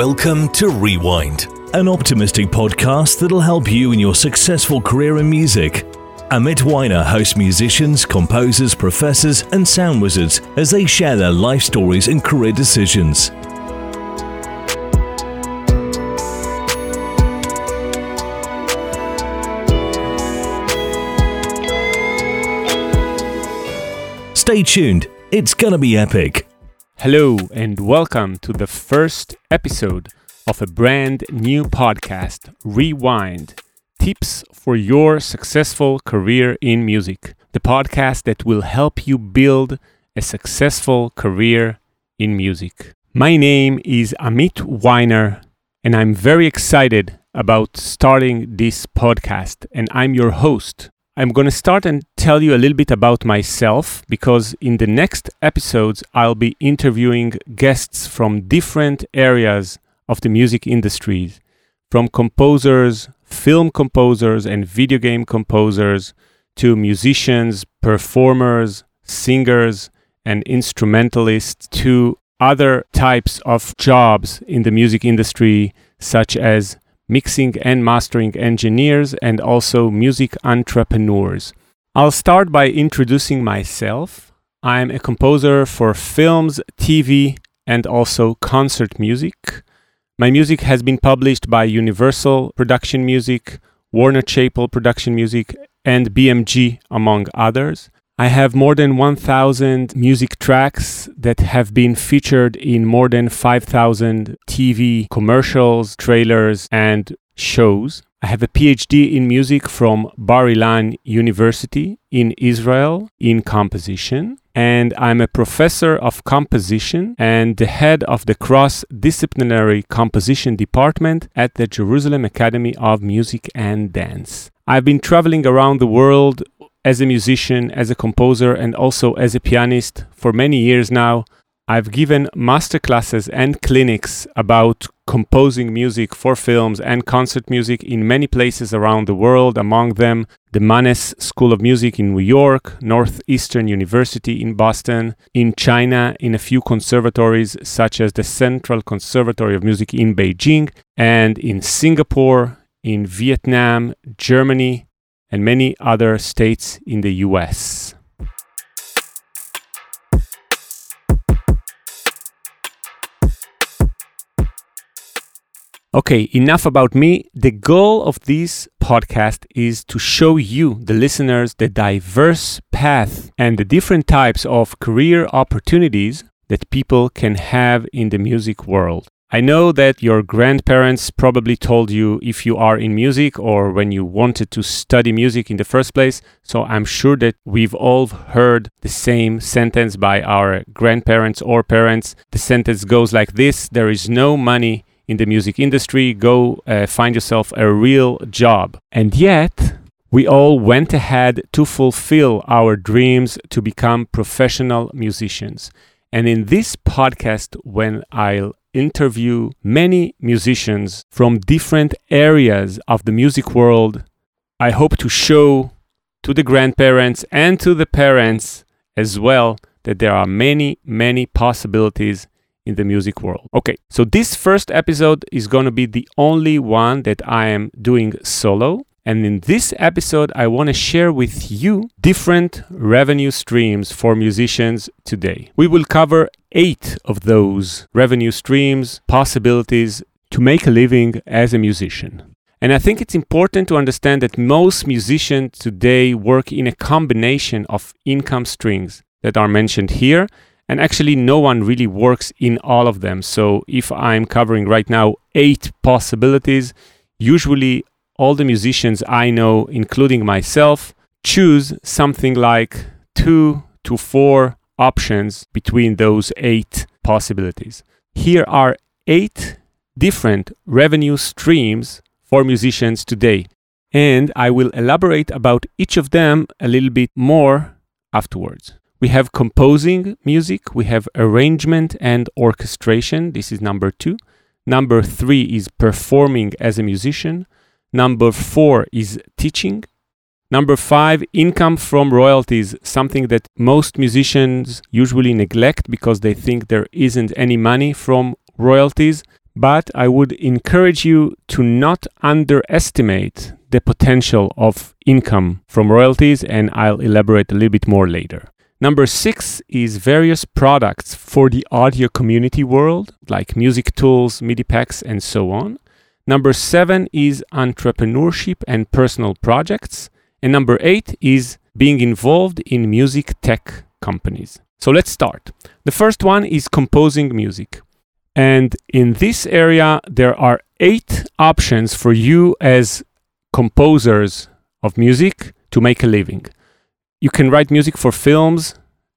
Welcome to Rewind, an optimistic podcast that'll help you in your successful career in music. Amit Weiner hosts musicians, composers, professors, and sound wizards as they share their life stories and career decisions. Stay tuned, it's gonna be epic. Hello, and welcome to the first episode of a brand new podcast, Rewind Tips for Your Successful Career in Music. The podcast that will help you build a successful career in music. My name is Amit Weiner, and I'm very excited about starting this podcast, and I'm your host. I'm going to start and tell you a little bit about myself because in the next episodes, I'll be interviewing guests from different areas of the music industry, from composers, film composers, and video game composers to musicians, performers, singers, and instrumentalists to other types of jobs in the music industry, such as mixing and mastering engineers, and also music entrepreneurs. I'll start by introducing myself. I'm a composer for films, TV, and also concert music. My music has been published by Universal Production Music, Warner Chappell Production Music, and BMG, among others. I have more than 1,000 music tracks that have been featured in more than 5,000 TV commercials, trailers, and shows. I have a PhD in music from Bar Ilan University in Israel in composition. And I'm a professor of composition and the head of the cross disciplinary composition department at the Jerusalem Academy of Music and Dance. I've been traveling around the world as a musician, as a composer, and also as a pianist for many years now. I've given masterclasses and clinics about composing music for films and concert music in many places around the world, among them the Mannes School of Music in New York, Northeastern University in Boston, in China, in a few conservatories such as the Central Conservatory of Music in Beijing, and in Singapore, in Vietnam, Germany, and many other states in the US. Okay, enough about me. The goal of this podcast is to show you, the listeners, the diverse path and the different types of career opportunities that people can have in the music world. I know that your grandparents probably told you if you are in music or when you wanted to study music in the first place. So I'm sure that we've all heard the same sentence by our grandparents or parents. The sentence goes like this There is no money in the music industry. Go uh, find yourself a real job. And yet, we all went ahead to fulfill our dreams to become professional musicians. And in this podcast, when I'll interview many musicians from different areas of the music world. I hope to show to the grandparents and to the parents as well that there are many, many possibilities in the music world. Okay, so this first episode is going to be the only one that I am doing solo. And in this episode, I want to share with you different revenue streams for musicians today. We will cover eight of those revenue streams, possibilities to make a living as a musician. And I think it's important to understand that most musicians today work in a combination of income streams that are mentioned here. And actually, no one really works in all of them. So, if I'm covering right now eight possibilities, usually all the musicians I know, including myself, choose something like two to four options between those eight possibilities. Here are eight different revenue streams for musicians today, and I will elaborate about each of them a little bit more afterwards. We have composing music, we have arrangement and orchestration. This is number two. Number three is performing as a musician. Number four is teaching. Number five, income from royalties, something that most musicians usually neglect because they think there isn't any money from royalties. but I would encourage you to not underestimate the potential of income from royalties, and I'll elaborate a little bit more later. Number six is various products for the audio community world, like music tools, MIDI packs, and so on. Number seven is entrepreneurship and personal projects. And number eight is being involved in music tech companies. So let's start. The first one is composing music. And in this area, there are eight options for you as composers of music to make a living. You can write music for films,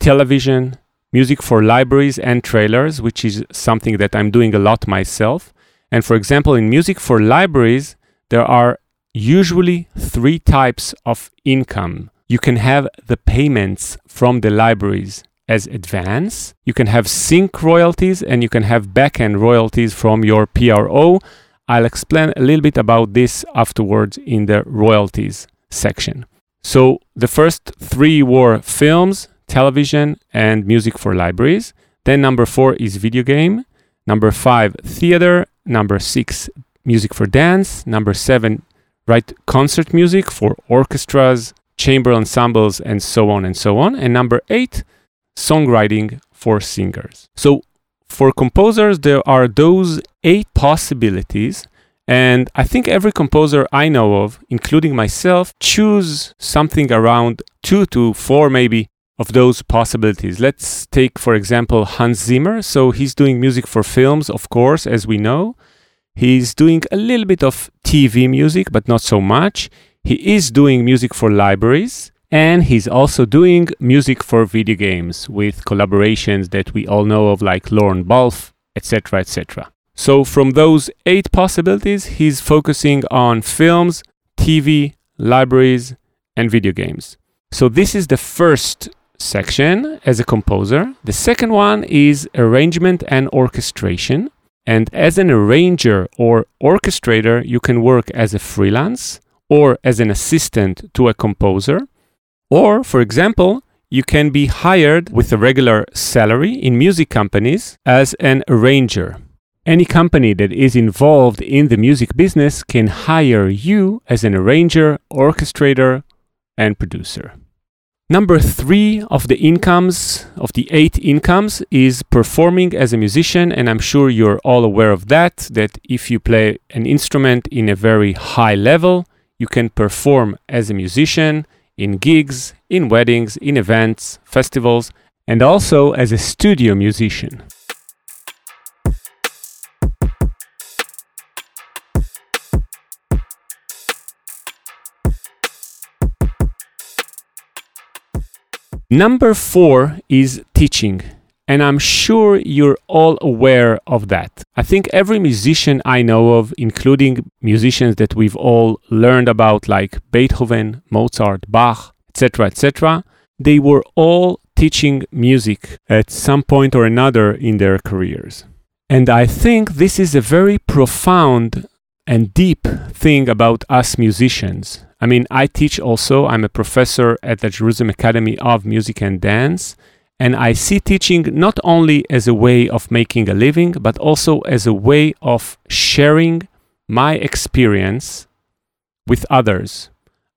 television, music for libraries and trailers, which is something that I'm doing a lot myself. And for example, in music for libraries, there are usually three types of income. You can have the payments from the libraries as advance, you can have sync royalties, and you can have backend royalties from your PRO. I'll explain a little bit about this afterwards in the royalties section. So the first three were films, television, and music for libraries. Then number four is video game. Number five, theater. Number six, music for dance. Number seven, write concert music for orchestras, chamber ensembles, and so on and so on. And number eight, songwriting for singers. So for composers, there are those eight possibilities and I think every composer I know of, including myself, choose something around two to four maybe of those possibilities. Let's take, for example, Hans Zimmer. So he's doing music for films, of course, as we know. He's doing a little bit of TV music, but not so much. He is doing music for libraries. And he's also doing music for video games with collaborations that we all know of, like Lorne Balfe, etc., etc. So, from those eight possibilities, he's focusing on films, TV, libraries, and video games. So, this is the first section as a composer. The second one is arrangement and orchestration. And as an arranger or orchestrator, you can work as a freelance or as an assistant to a composer. Or, for example, you can be hired with a regular salary in music companies as an arranger. Any company that is involved in the music business can hire you as an arranger, orchestrator, and producer. Number three of the incomes, of the eight incomes, is performing as a musician. And I'm sure you're all aware of that, that if you play an instrument in a very high level, you can perform as a musician in gigs, in weddings, in events, festivals, and also as a studio musician. Number four is teaching. And I'm sure you're all aware of that. I think every musician I know of, including musicians that we've all learned about, like Beethoven, Mozart, Bach, etc., etc., they were all teaching music at some point or another in their careers. And I think this is a very profound and deep thing about us musicians. I mean, I teach also, I'm a professor at the Jerusalem Academy of Music and Dance, and I see teaching not only as a way of making a living, but also as a way of sharing my experience with others.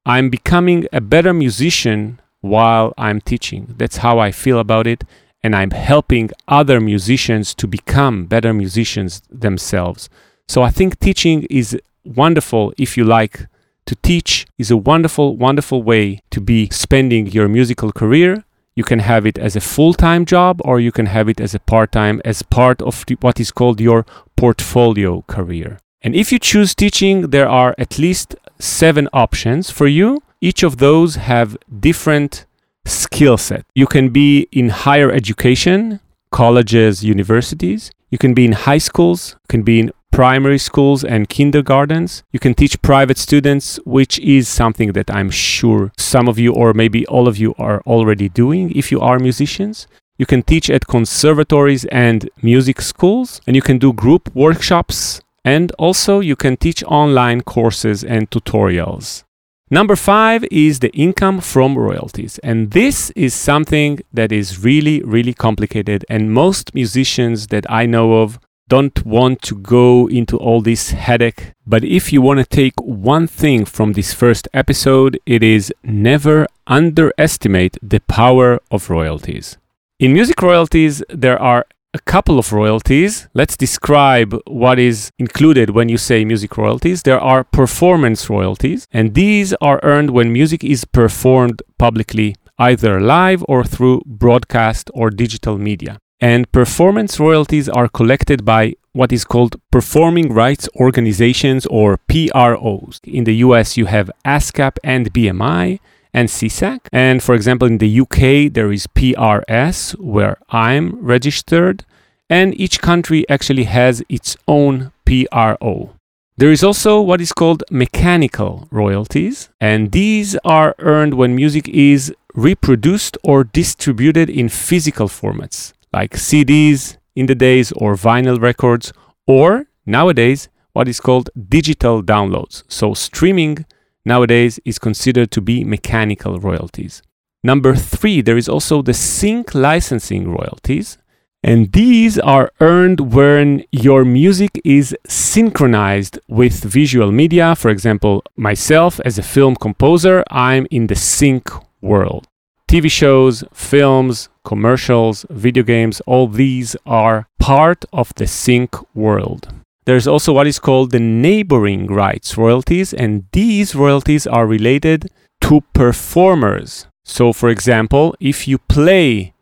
I'm becoming a better musician while I'm teaching. That's how I feel about it. And I'm helping other musicians to become better musicians themselves. So I think teaching is wonderful if you like to teach is a wonderful, wonderful way to be spending your musical career. You can have it as a full time job or you can have it as a part time, as part of what is called your portfolio career. And if you choose teaching, there are at least seven options for you. Each of those have different skill set. You can be in higher education, colleges, universities. You can be in high schools, you can be in primary schools and kindergartens. You can teach private students, which is something that I'm sure some of you, or maybe all of you, are already doing if you are musicians. You can teach at conservatories and music schools, and you can do group workshops, and also you can teach online courses and tutorials. Number five is the income from royalties. And this is something that is really, really complicated. And most musicians that I know of don't want to go into all this headache. But if you want to take one thing from this first episode, it is never underestimate the power of royalties. In music royalties, there are a couple of royalties. Let's describe what is included when you say music royalties. There are performance royalties, and these are earned when music is performed publicly, either live or through broadcast or digital media. And performance royalties are collected by what is called performing rights organizations or PROs. In the US, you have ASCAP and BMI and SESAC. And for example, in the UK, there is PRS, where I'm registered, and each country actually has its own PRO. There is also what is called mechanical royalties, and these are earned when music is reproduced or distributed in physical formats, like CDs in the days or vinyl records, or nowadays, what is called digital downloads. So, streaming nowadays is considered to be mechanical royalties. Number three, there is also the sync licensing royalties. And these are earned when your music is synchronized with visual media. For example, myself as a film composer, I'm in the sync world. TV shows, films, commercials, video games, all these are part of the sync world. There's also what is called the neighboring rights royalties, and these royalties are related to performers. So, for example, if you play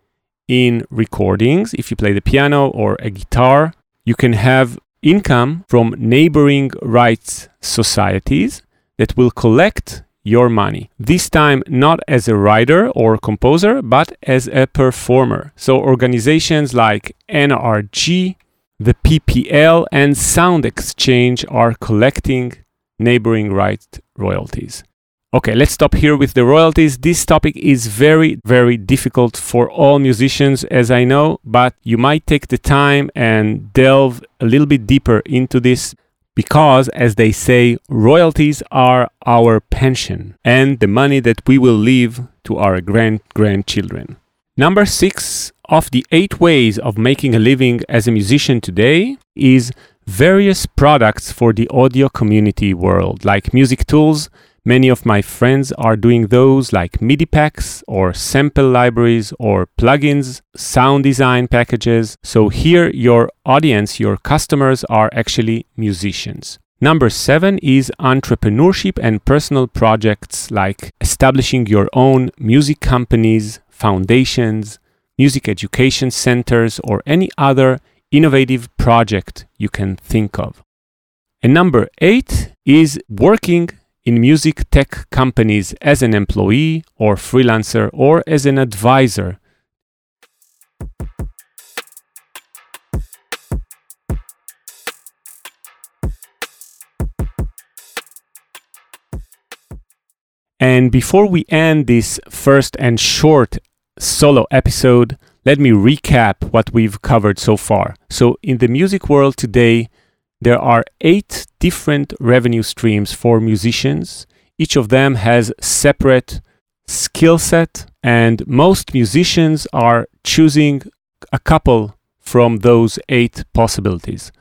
in recordings, if you play the piano or a guitar, you can have income from neighboring rights societies that will collect your money. This time, not as a writer or composer, but as a performer. So, organizations like NRG, the PPL and Sound Exchange are collecting neighboring right royalties. Okay, let's stop here with the royalties. This topic is very, very difficult for all musicians, as I know, but you might take the time and delve a little bit deeper into this because, as they say, royalties are our pension and the money that we will leave to our grand grandchildren. Number six of the eight ways of making a living as a musician today is various products for the audio community world, like music tools. Many of my friends are doing those like MIDI packs or sample libraries or plugins, sound design packages. So here your audience, your customers are actually musicians. Number seven is entrepreneurship and personal projects like establishing your own music companies, foundations, music education centers, or any other innovative project you can think of. And number eight is working in music tech companies as an employee or freelancer or as an advisor. And before we end this first and short solo episode, let me recap what we've covered so far. So, in the music world today, there are eight different revenue streams for musicians. Each of them has separate skill set, and most musicians are choosing a couple from those eight possibilities.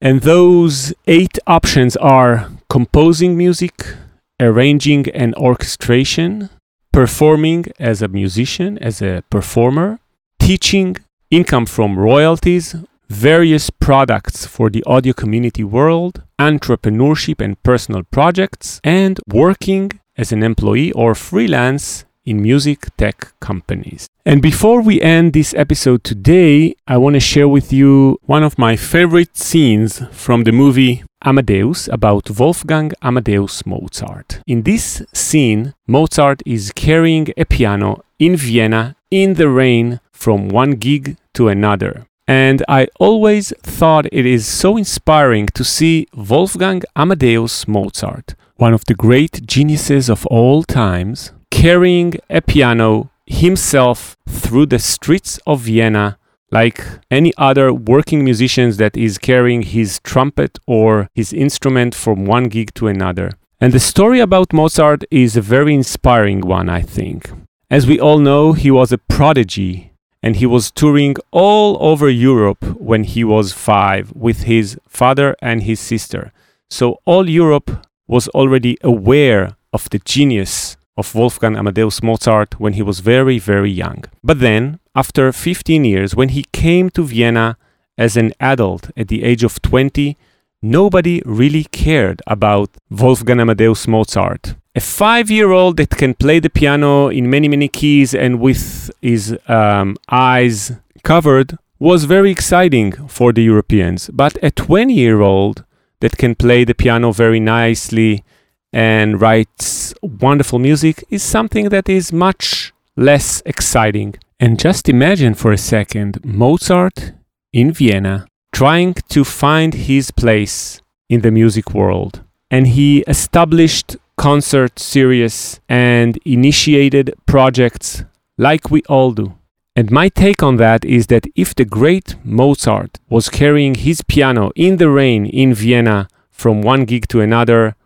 And those eight options are composing music, arranging and orchestration, performing as a musician, as a performer, teaching, income from royalties, various products for the audio community world, entrepreneurship and personal projects, and working as an employee or freelance in music tech companies. And before we end this episode today, I want to share with you one of my favorite scenes from the movie Amadeus about Wolfgang Amadeus Mozart. In this scene, Mozart is carrying a piano in Vienna in the rain from one gig to another. And I always thought it is so inspiring to see Wolfgang Amadeus Mozart, one of the great geniuses of all times, carrying a piano himself through the streets of Vienna like any other working musicians that is carrying his trumpet or his instrument from one gig to another. And the story about Mozart is a very inspiring one, I think. As we all know, he was a prodigy, and he was touring all over Europe when he was five with his father and his sister. So all Europe was already aware of the genius of Wolfgang Amadeus Mozart when he was very, very young. But then, after 15 years, when he came to Vienna as an adult at the age of 20, nobody really cared about Wolfgang Amadeus Mozart. A five year old that can play the piano in many, many keys and with his um, eyes covered was very exciting for the Europeans. But a 20 year old that can play the piano very nicely and writes wonderful music is something that is much less exciting. And just imagine for a second Mozart in Vienna trying to find his place in the music world. And he established concert series and initiated projects like we all do. And my take on that is that if the great Mozart was carrying his piano in the rain in Vienna from one gig to another,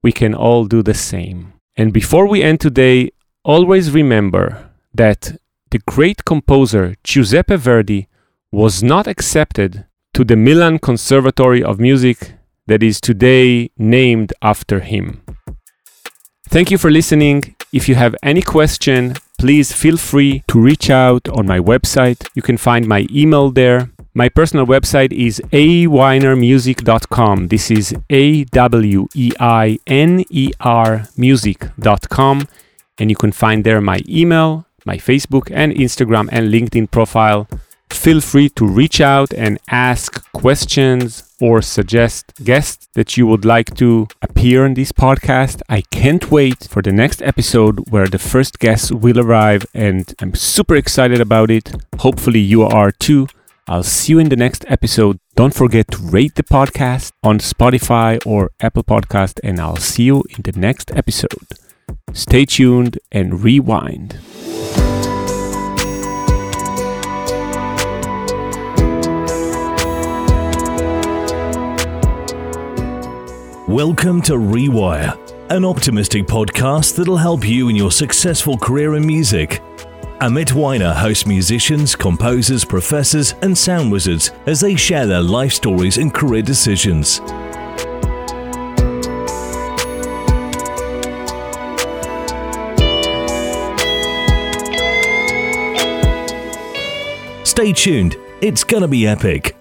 we can all do the same. And before we end today, always remember that the great composer Giuseppe Verdi was not accepted to the Milan Conservatory of Music that is today named after him. Thank you for listening. If you have any question, please feel free to reach out on my website. You can find my email there. My personal website is aweinermusic.com. This is A W E I N E R music.com. And you can find there my email, my Facebook and Instagram and LinkedIn profile. Feel free to reach out and ask questions or suggest guests that you would like to appear on this podcast. I can't wait for the next episode where the first guest will arrive, and I'm super excited about it. Hopefully, you are too. I'll see you in the next episode. Don't forget to rate the podcast on Spotify or Apple Podcast, and I'll see you in the next episode. Stay tuned and rewind. Welcome to Rewind, an optimistic podcast that'll help you in your successful career in music. Amit Weiner hosts musicians, composers, professors, and sound wizards as they share their life stories and career decisions. Stay tuned, it's gonna be epic.